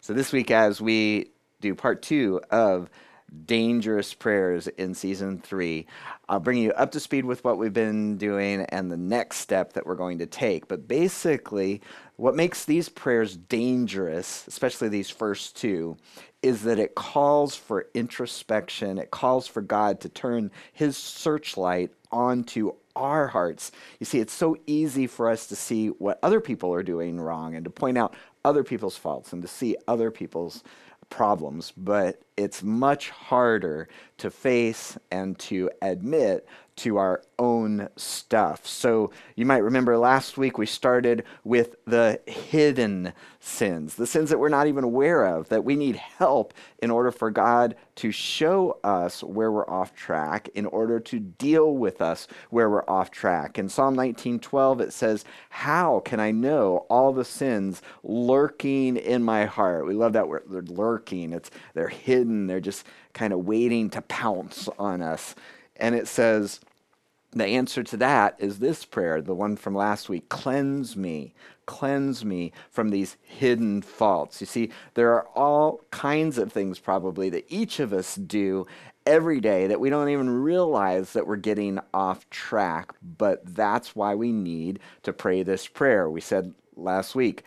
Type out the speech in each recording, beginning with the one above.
So, this week, as we do part two of dangerous prayers in season three. I'll bring you up to speed with what we've been doing and the next step that we're going to take. But basically, what makes these prayers dangerous, especially these first two, is that it calls for introspection. It calls for God to turn his searchlight onto our hearts. You see, it's so easy for us to see what other people are doing wrong and to point out other people's faults and to see other people's problems, but it's much harder to face and to admit to our own stuff. So you might remember last week we started with the hidden sins, the sins that we're not even aware of, that we need help in order for God to show us where we're off track, in order to deal with us where we're off track. In Psalm 19:12 it says, "How can I know all the sins lurking in my heart?" We love that word, they're lurking. It's they're hidden. They're just kind of waiting to pounce on us. And it says, the answer to that is this prayer, the one from last week cleanse me, cleanse me from these hidden faults. You see, there are all kinds of things probably that each of us do every day that we don't even realize that we're getting off track, but that's why we need to pray this prayer. We said last week,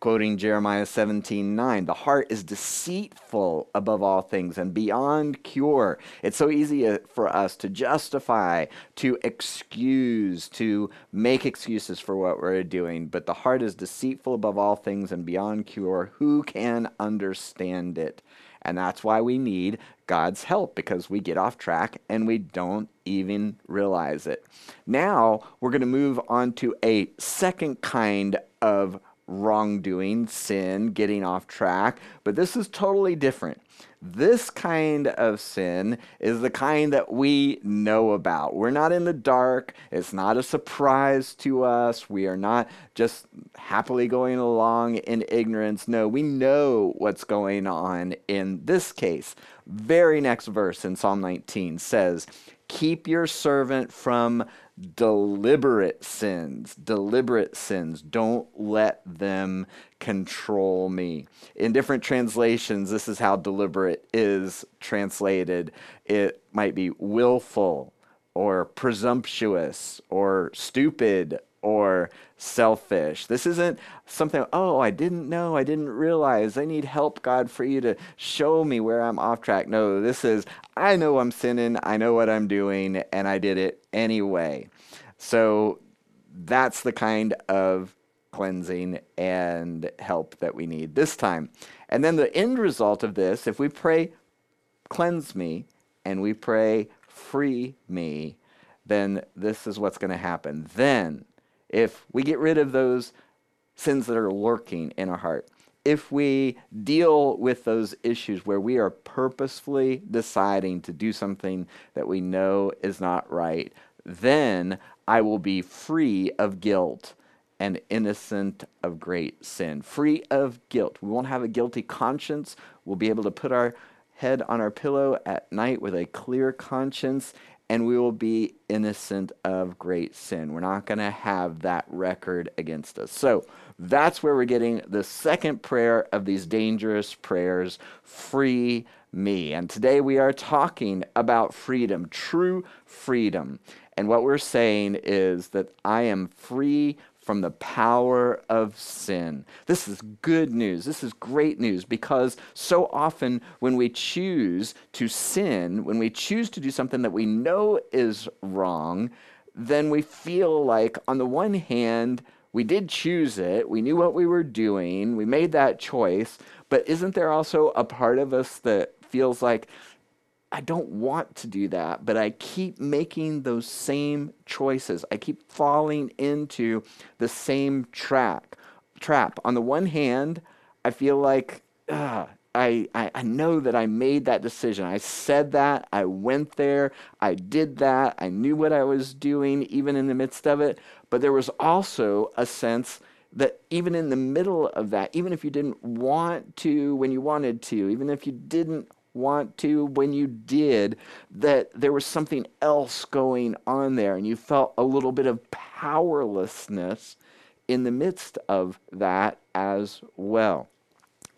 quoting Jeremiah 17 9, the heart is deceitful above all things and beyond cure. It's so easy uh, for us to justify, to excuse, to make excuses for what we're doing, but the heart is deceitful above all things and beyond cure. Who can understand it? And that's why we need God's help because we get off track and we don't even realize it. Now we're going to move on to a second kind of wrongdoing, sin, getting off track, but this is totally different. This kind of sin is the kind that we know about. We're not in the dark. It's not a surprise to us. We are not just happily going along in ignorance. No, we know what's going on in this case. Very next verse in Psalm 19 says, Keep your servant from deliberate sins. Deliberate sins. Don't let them control me. In different translations, this is how deliberate is translated. It might be willful or presumptuous or stupid or selfish. This isn't something, oh, I didn't know, I didn't realize. I need help, God, for you to show me where I'm off track. No, this is, I know I'm sinning, I know what I'm doing, and I did it anyway. So that's the kind of cleansing and help that we need this time. And then the end result of this, if we pray, cleanse me, and we pray, free me, then this is what's going to happen. Then if we get rid of those sins that are lurking in our heart, if we deal with those issues where we are purposefully deciding to do something that we know is not right, then I will be free of guilt and innocent of great sin. Free of guilt. We won't have a guilty conscience. We'll be able to put our head on our pillow at night with a clear conscience and we will be innocent of great sin. We're not going to have that record against us. So that's where we're getting the second prayer of these dangerous prayers free me. And today we are talking about freedom, true freedom. And what we're saying is that I am free from the power of sin. This is good news. This is great news because so often when we choose to sin, when we choose to do something that we know is wrong, then we feel like, on the one hand, we did choose it, we knew what we were doing, we made that choice, but isn't there also a part of us that feels like, I don't want to do that, but I keep making those same choices. I keep falling into the same track trap. On the one hand, I feel like uh, I, I, I know that I made that decision. I said that. I went there. I did that. I knew what I was doing, even in the midst of it. But there was also a sense that even in the middle of that, even if you didn't want to when you wanted to, even if you didn't want to when you did, that there was something else going on there, and you felt a little bit of powerlessness in the midst of that as well.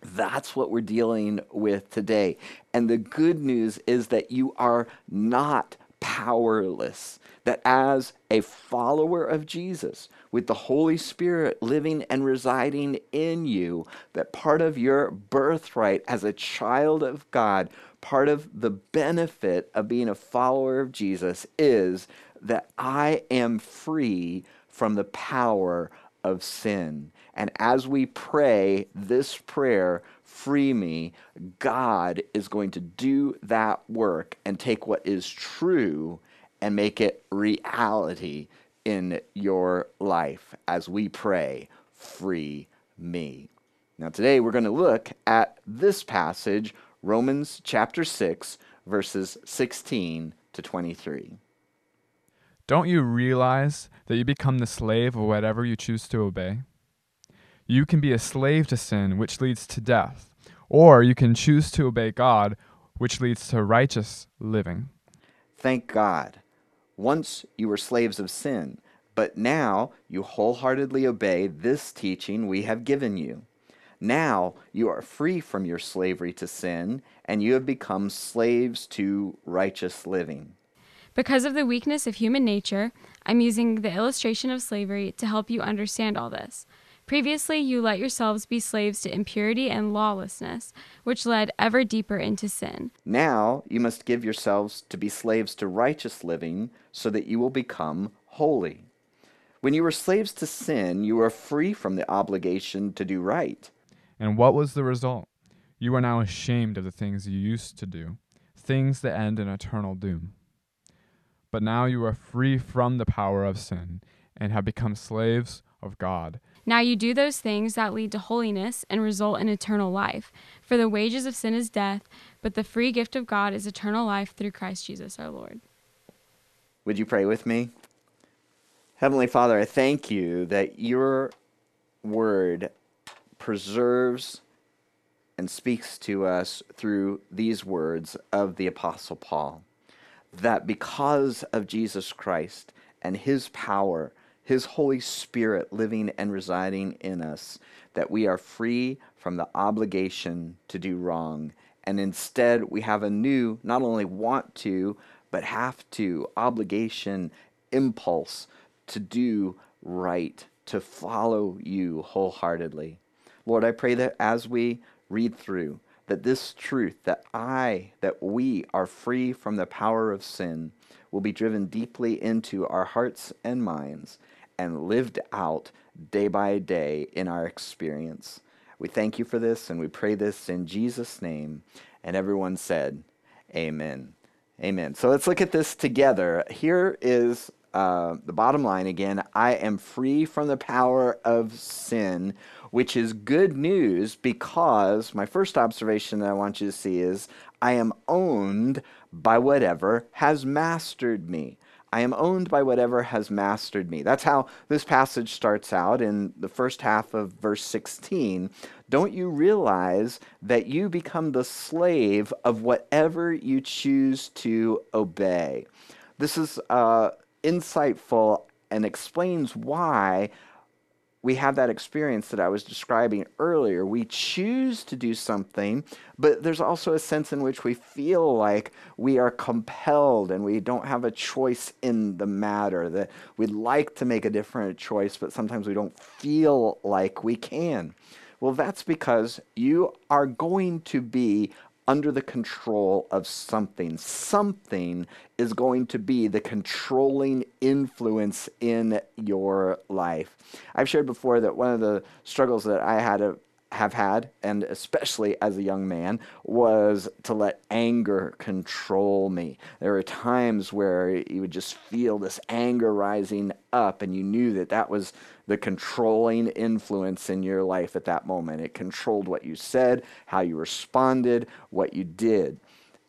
That's what we're dealing with today. And the good news is that you are not powerless. That as a follower of Jesus, with the Holy Spirit living and residing in you, that part of your birthright as a child of God, part of the benefit of being a follower of Jesus is that I am free from the power of sin. And as we pray this prayer, free me, God is going to do that work and take what is true and make it reality in your life as we pray, free me. Now, today we're going to look at this passage, Romans chapter 6, verses 16 to 23. Don't you realize that you become the slave of whatever you choose to obey? You can be a slave to sin, which leads to death, or you can choose to obey God, which leads to righteous living. Thank God. Once you were slaves of sin, but now you wholeheartedly obey this teaching we have given you. Now you are free from your slavery to sin, and you have become slaves to righteous living. Because of the weakness of human nature, I'm using the illustration of slavery to help you understand all this. Previously, you let yourselves be slaves to impurity and lawlessness, which led ever deeper into sin. Now you must give yourselves to be slaves to righteous living, so that you will become holy. When you were slaves to sin, you were free from the obligation to do right. And what was the result? You are now ashamed of the things you used to do, things that end in eternal doom. But now you are free from the power of sin and have become slaves of God. Now you do those things that lead to holiness and result in eternal life. For the wages of sin is death, but the free gift of God is eternal life through Christ Jesus our Lord. Would you pray with me? Heavenly Father, I thank you that your word preserves and speaks to us through these words of the Apostle Paul. That because of Jesus Christ and his power, his Holy Spirit living and residing in us, that we are free from the obligation to do wrong. And instead, we have a new, not only want to, but have to, obligation, impulse to do right, to follow you wholeheartedly. Lord, I pray that as we read through, that this truth, that I, that we are free from the power of sin, will be driven deeply into our hearts and minds and lived out day by day in our experience. We thank you for this and we pray this in Jesus' name. And everyone said, Amen. Amen. So let's look at this together. Here is uh, the bottom line again I am free from the power of sin, which is good news because my first observation that I want you to see is I am owned by whatever has mastered me. I am owned by whatever has mastered me. That's how this passage starts out in the first half of verse 16. Don't you realize that you become the slave of whatever you choose to obey? This is uh, insightful and explains why we have that experience that I was describing earlier. We choose to do something, but there's also a sense in which we feel like we are compelled and we don't have a choice in the matter, that we'd like to make a different choice, but sometimes we don't feel like we can. Well, that's because you are going to be under the control of something. Something is going to be the controlling influence in your life. I've shared before that one of the struggles that I had have had, and especially as a young man, was to let anger control me. There were times where you would just feel this anger rising up, and you knew that that was the controlling influence in your life at that moment. It controlled what you said, how you responded, what you did.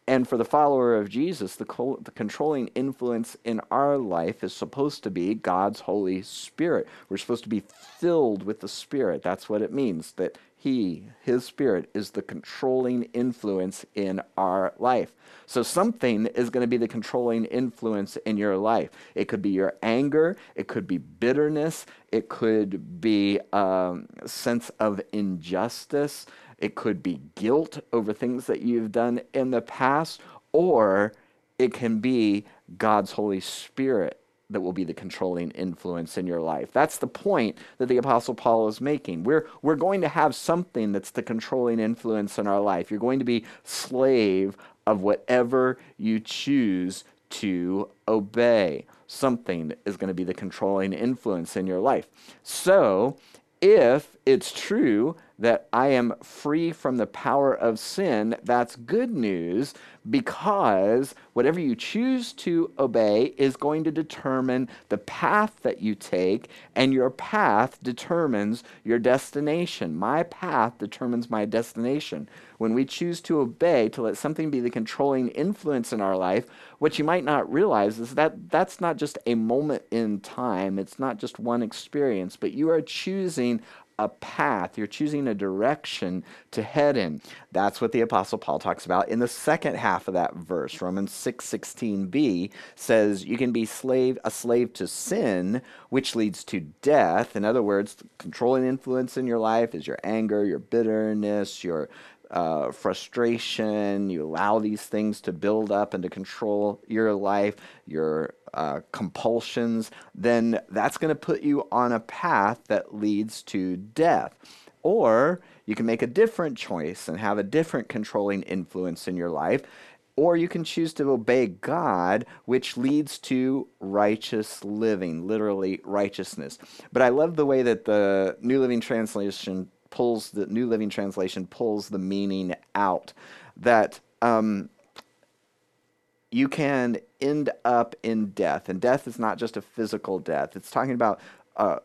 And for the follower of Jesus, the, co- the, controlling influence in our life is supposed to be God's Holy Spirit. We're supposed to be filled with the Spirit. That's what it means, that He, His Spirit, is the controlling influence in our life. So something is going to be the controlling influence in your life. It could be your anger, it could be bitterness, it could be um, a sense of injustice it could be guilt over things that you've done in the past, or it can be God's Holy Spirit that will be the controlling influence in your life. That's the point that the Apostle Paul is making. We're, we're going to have something that's the controlling influence in our life. You're going to be slave of whatever you choose to obey. Something is going to be the controlling influence in your life. So, if it's true that I am free from the power of sin, that's good news because whatever you choose to obey is going to determine the path that you take, and your path determines your destination. My path determines my destination. When we choose to obey, to let something be the controlling influence in our life, what you might not realize is that that's not just a moment in time, it's not just one experience, but you are choosing a path, you're choosing a direction to head in. That's what the apostle Paul talks about in the second half of that verse. Romans 6:16b says you can be slave a slave to sin, which leads to death. In other words, controlling influence in your life is your anger, your bitterness, your uh, frustration, you allow these things to build up and to control your life, your uh, compulsions, then that's going to put you on a path that leads to death. Or you can make a different choice and have a different controlling influence in your life. Or you can choose to obey God, which leads to righteous living, literally righteousness. But I love the way that the New Living Translation pulls, the New Living Translation pulls the meaning out. That um, you can end up in death. And death is not just a physical death, it's talking about a,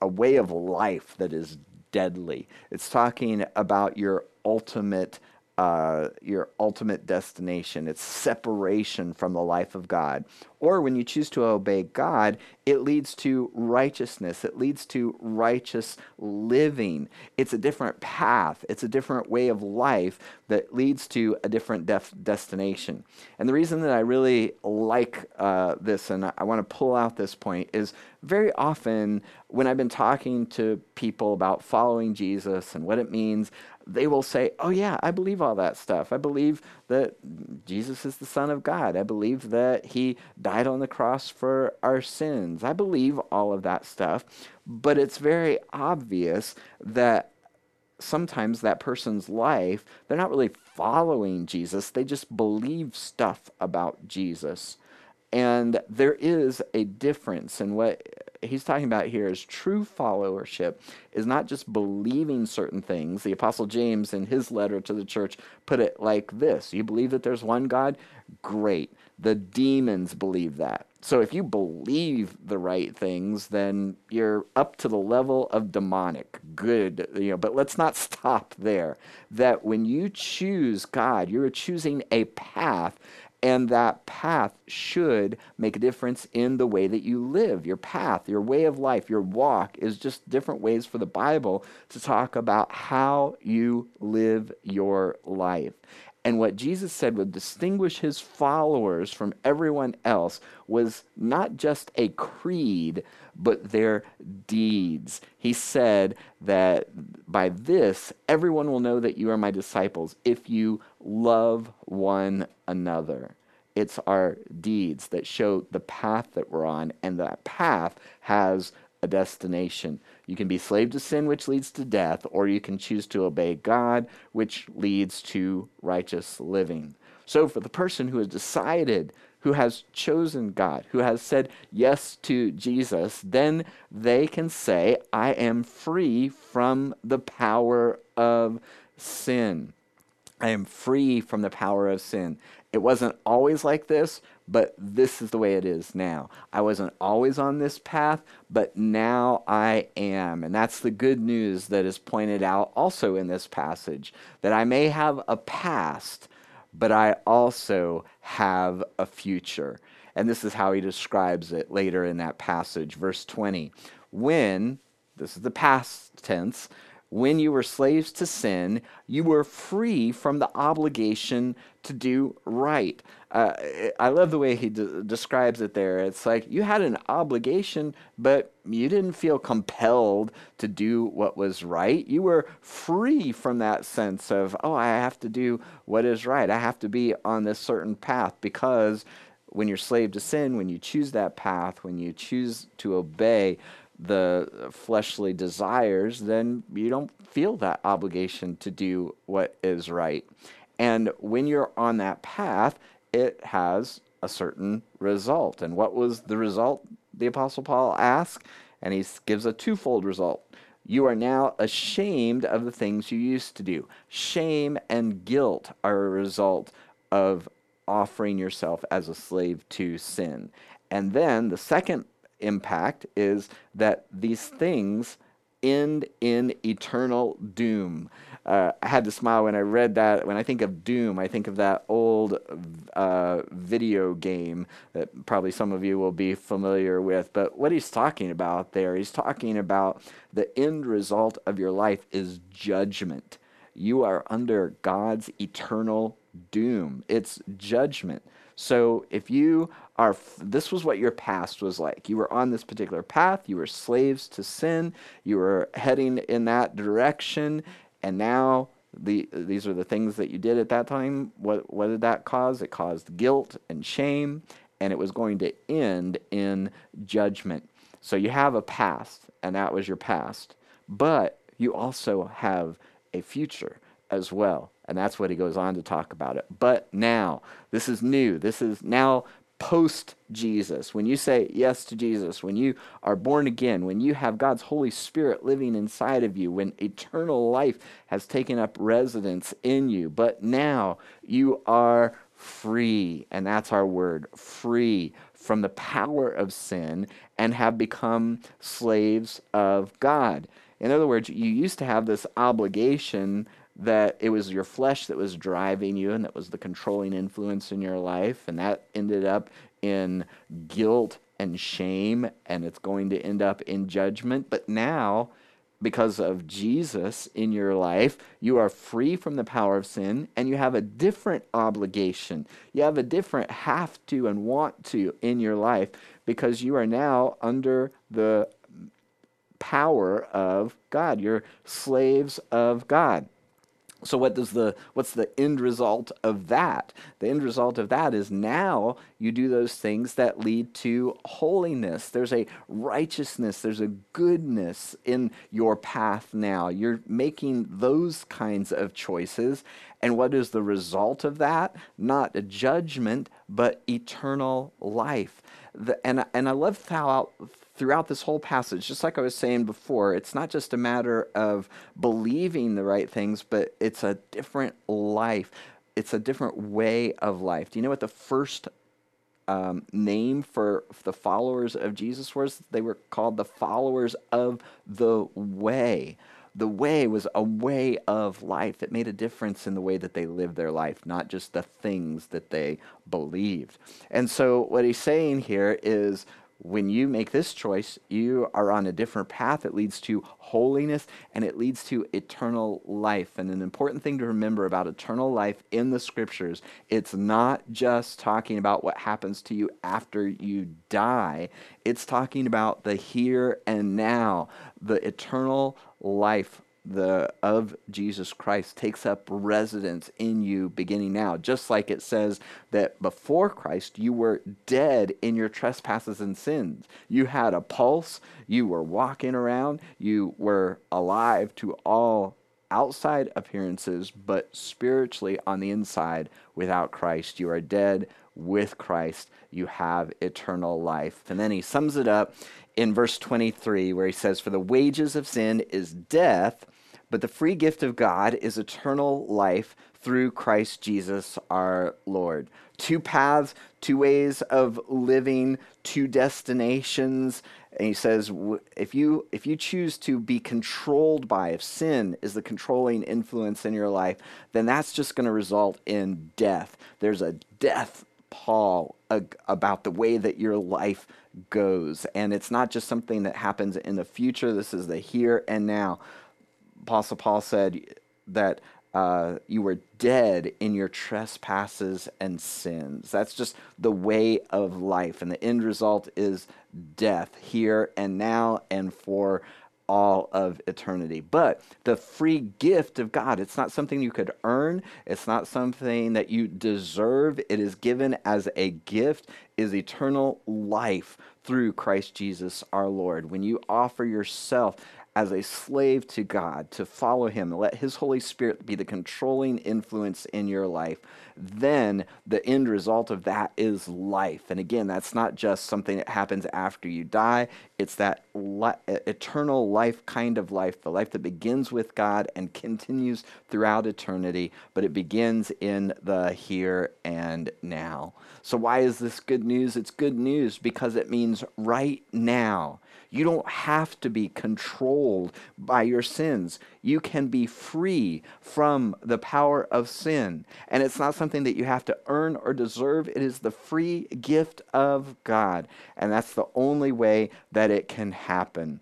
a way of life that is deadly. It's talking about your ultimate. Uh, your ultimate destination. It's separation from the life of God. Or when you choose to obey God, it leads to righteousness. It leads to righteous living. It's a different path. It's a different way of life that leads to a different def- destination. And the reason that I really like uh, this and I want to pull out this point is very often when I've been talking to people about following Jesus and what it means, they will say, Oh, yeah, I believe all that stuff. I believe that Jesus is the Son of God. I believe that He died on the cross for our sins. I believe all of that stuff, but it's very obvious that sometimes that person's life, they're not really following Jesus, they just believe stuff about Jesus. And there is a difference in what he's talking about here is true followership is not just believing certain things. The Apostle James, in his letter to the church, put it like this You believe that there's one God? Great. The demons believe that. So if you believe the right things, then you're up to the level of demonic. Good, you know, but let's not stop there. That when you choose God, you're choosing a path and that path should make a difference in the way that you live. Your path, your way of life, your walk is just different ways for the Bible to talk about how you live your life. And what Jesus said would distinguish his followers from everyone else was not just a creed, but their deeds. He said that by this, everyone will know that you are my disciples if you love one another. It's our deeds that show the path that we're on, and that path has a destination. You can be slave to sin, which leads to death, or you can choose to obey God, which leads to righteous living. So, for the person who has decided, who has chosen God, who has said yes to Jesus, then they can say, I am free from the power of sin. I am free from the power of sin. It wasn't always like this, but this is the way it is now. I wasn't always on this path, but now I am. And that's the good news that is pointed out also in this passage that I may have a past, but I also have a future. And this is how he describes it later in that passage, verse 20. When, this is the past tense, when you were slaves to sin, you were free from the obligation to do right. Uh, I love the way he de- describes it there. It's like you had an obligation, but you didn't feel compelled to do what was right. You were free from that sense of, oh, I have to do what is right. I have to be on this certain path because when you're slave to sin, when you choose that path, when you choose to obey the fleshly desires, then you don't feel that obligation to do what is right. And when you're on that path, it has a certain result. And what was the result the Apostle Paul asked? And he gives a twofold result. You are now ashamed of the things you used to do. Shame and guilt are a result of offering yourself as a slave to sin. And then the second impact is that these things end in eternal doom uh, I had to smile when I read that. When I think of Doom, I think of that old uh, video game that probably some of you will be familiar with. But what he's talking about there, he's talking about the end result of your life is judgment. You are under God's eternal doom, it's judgment. So if you are, this was what your past was like. You were on this particular path, you were slaves to sin, you were heading in that direction, and now the, these are the things that you did at that time. What, what did that cause? It caused guilt and shame, and it was going to end in judgment. So you have a past, and that was your past. But you also have a future as well. And that's what he goes on to talk about it. But now, this is new. This is now post Jesus, when you say yes to Jesus, when you are born again, when you have God's Holy Spirit living inside of you, when eternal life has taken up residence in you, but now you are free, and that's our word free from the power of sin and have become slaves of God. In other words, you used to have this obligation that it was your flesh that was driving you and that was the controlling influence in your life, and that ended up in guilt and shame, and it's going to end up in judgment. But now, because of Jesus in your life, you are free from the power of sin and you have a different obligation. You have a different have to and want to in your life because you are now under the power of God. You're slaves of God. So what does the what's the end result of that? The end result of that is now you do those things that lead to holiness. There's a righteousness, there's a goodness in your path now. You're making those kinds of choices. And what is the result of that? Not a judgment, but eternal life. The, and and I love how throughout this whole passage, just like I was saying before, it's not just a matter of believing the right things, but it's a different life. It's a different way of life. Do you know what the first um, name for the followers of Jesus was? They were called the followers of the way. The way was a way of life that made a difference in the way that they lived their life, not just the things that they believed. And so, what he's saying here is when you make this choice, you are on a different path. It leads to holiness and it leads to eternal life. And an important thing to remember about eternal life in the scriptures, it's not just talking about what happens to you after you die, it's talking about the here and now, the eternal life the of Jesus Christ takes up residence in you beginning now. Just like it says that before Christ you were dead in your trespasses and sins. You had a pulse. You were walking around. You were alive to all outside appearances but spiritually on the inside without Christ. You are dead with Christ. You have eternal life. And then he sums it up in verse 23 where he says for the wages of sin is death but the free gift of God is eternal life through Christ Jesus our Lord. Two paths, two ways of living, two destinations. And he says, if you if you choose to be controlled by, if sin is the controlling influence in your life, then that's just going to result in death. There's a death pall about the way that your life goes, and it's not just something that happens in the future. This is the here and now. Apostle Paul said that uh, you were dead in your trespasses and sins. That's just the way of life. And the end result is death here and now and for all of eternity. But the free gift of God, it's not something you could earn, it's not something that you deserve. It is given as a gift, is eternal life through Christ Jesus our Lord. When you offer yourself as a slave to God, to follow Him, let His Holy Spirit be the controlling influence in your life, then the end result of that is life. And again, that's not just something that happens after you die, it's that li- eternal life kind of life, the life that begins with God and continues throughout eternity, but it begins in the here and now. So, why is this good news? It's good news because it means right now. You don't have to be controlled by your sins. You can be free from the power of sin. And it's not something that you have to earn or deserve, it is the free gift of God. And that's the only way that it can happen.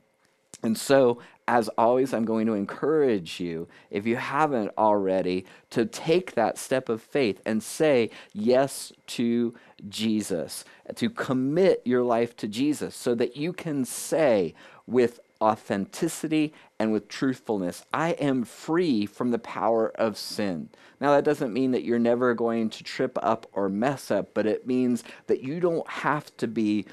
And so, as always, I'm going to encourage you, if you haven't already, to take that step of faith and say yes to Jesus, to commit your life to Jesus, so that you can say with authenticity and with truthfulness, I am free from the power of sin. Now, that doesn't mean that you're never going to trip up or mess up, but it means that you don't have to be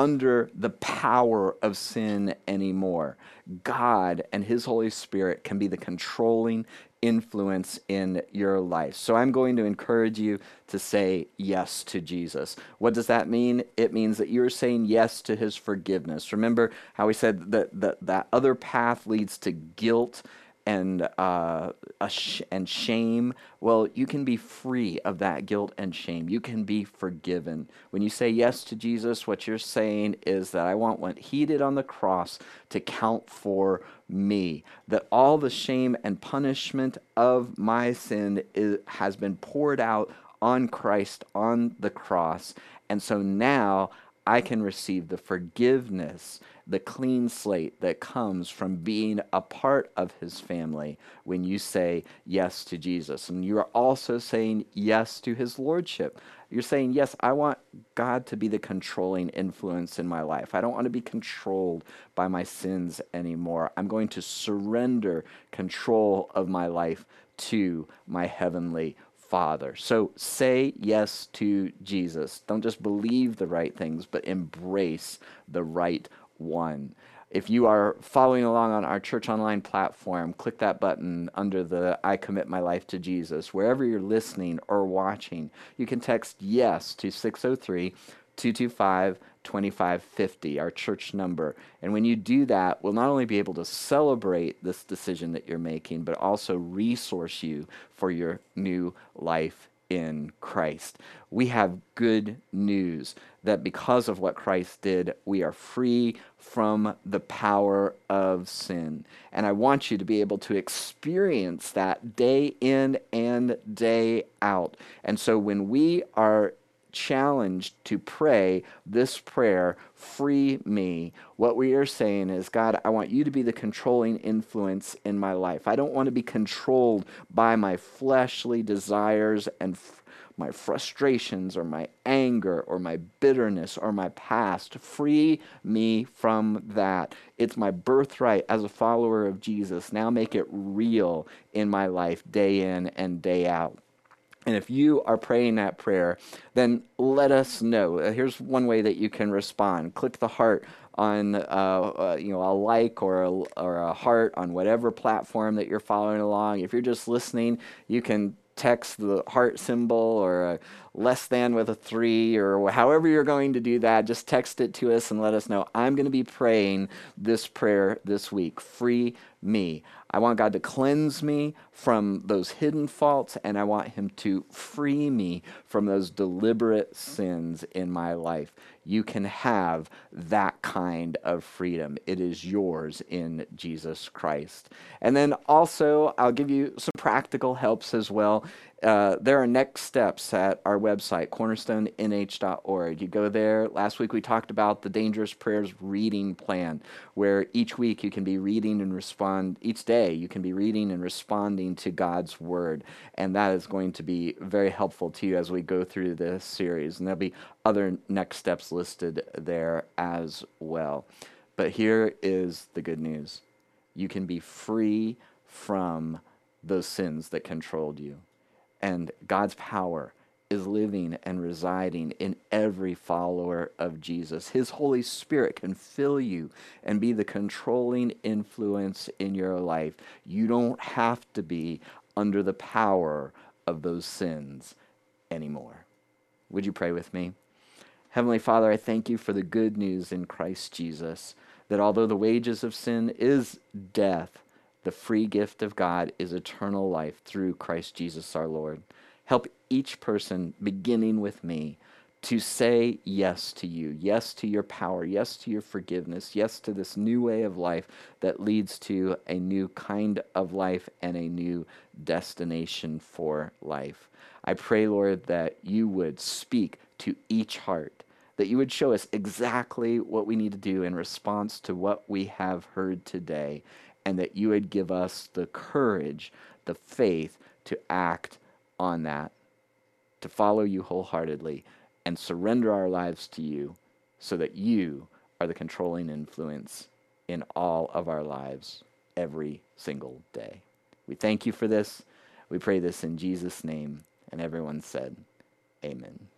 under the power of sin anymore. God and His Holy Spirit can be the controlling influence in your life. So I'm going to encourage you to say yes to Jesus. What does that mean? It means that you're saying yes to his forgiveness. Remember how we said that that, that other path leads to guilt and uh, sh- and shame, well, you can be free of that guilt and shame. You can be forgiven. When you say yes to Jesus, what you're saying is that I want what He did on the cross to count for me. That all the shame and punishment of my sin is, has been poured out on Christ on the cross. And so now I can receive the forgiveness the clean slate that comes from being a part of his family when you say yes to Jesus. And you are also saying yes to his lordship. You're saying, yes, I want God to be the controlling influence in my life. I don't want to be controlled by my sins anymore. I'm going to surrender control of my life to my heavenly Father. So say yes to Jesus. Don't just believe the right things, but embrace the right 1. If you are following along on our Church Online platform, click that button under the I commit my life to Jesus. Wherever you're listening or watching, you can text yes to 603 225 2550, our church number. And when you do that, we'll not only be able to celebrate this decision that you're making, but also resource you for your new life in Christ. We have good news that because of what Christ did, we are free from the power of sin. And I want you to be able to experience that day in and day out. And so when we are challenged to pray this prayer, free me, what we are saying is, God, I want you to be the controlling influence in my life. I don't want to be controlled by my fleshly desires and my frustrations or my anger or my bitterness or my past. Free me from that. It's my birthright as a follower of Jesus. Now make it real in my life day in and day out. And if you are praying that prayer, then let us know. Uh, here's one way that you can respond. Click the heart on uh, uh, you know a like or a, or a heart on whatever platform that you're following along. If you're just listening, you can text the heart symbol or a less than with a three or however you're going to do that, just text it to us and let us know. I'm going to be praying this prayer this week. Free me. I want God to cleanse me from those hidden faults, and I want Him to free me from those deliberate sins in my life. you can have that kind of freedom. It is yours in Jesus Christ. And then also, I'll give you some practical helps as well. Uh, there are next steps at our website, cornerstonenh.org. You go there. Last week we talked about the Dangerous Prayers reading plan, where each week you can be reading and respond, each day you can be reading and responding to God's Word. And that is going to be very helpful to you as we go through this series. And there'll be other next steps listed there as well. But here is the good news you can be free from those sins that controlled you and God's power is living and residing in every follower of Jesus. His Holy Spirit can fill you and be the controlling influence in your life. You don't have to be under the power of those sins anymore. Would you pray with me? Heavenly Father, I thank you for the good news in Christ Jesus that although the wages of sin is death, the free gift of God is eternal life through Christ Jesus our Lord. Help each person, beginning with me, to say yes to you, yes to your power, yes to your forgiveness, yes to this new way of life that leads to a new kind of life and a new destination for life. I pray, Lord, that you would speak to each heart, that you would show us exactly what we need to do in response to what we have heard today, and that you would give us the courage, the faith to act on that, to follow you wholeheartedly, and surrender our lives to you so that you are the controlling influence in all of our lives every single day. We thank you for this. We pray this in Jesus' name. And everyone said, Amen.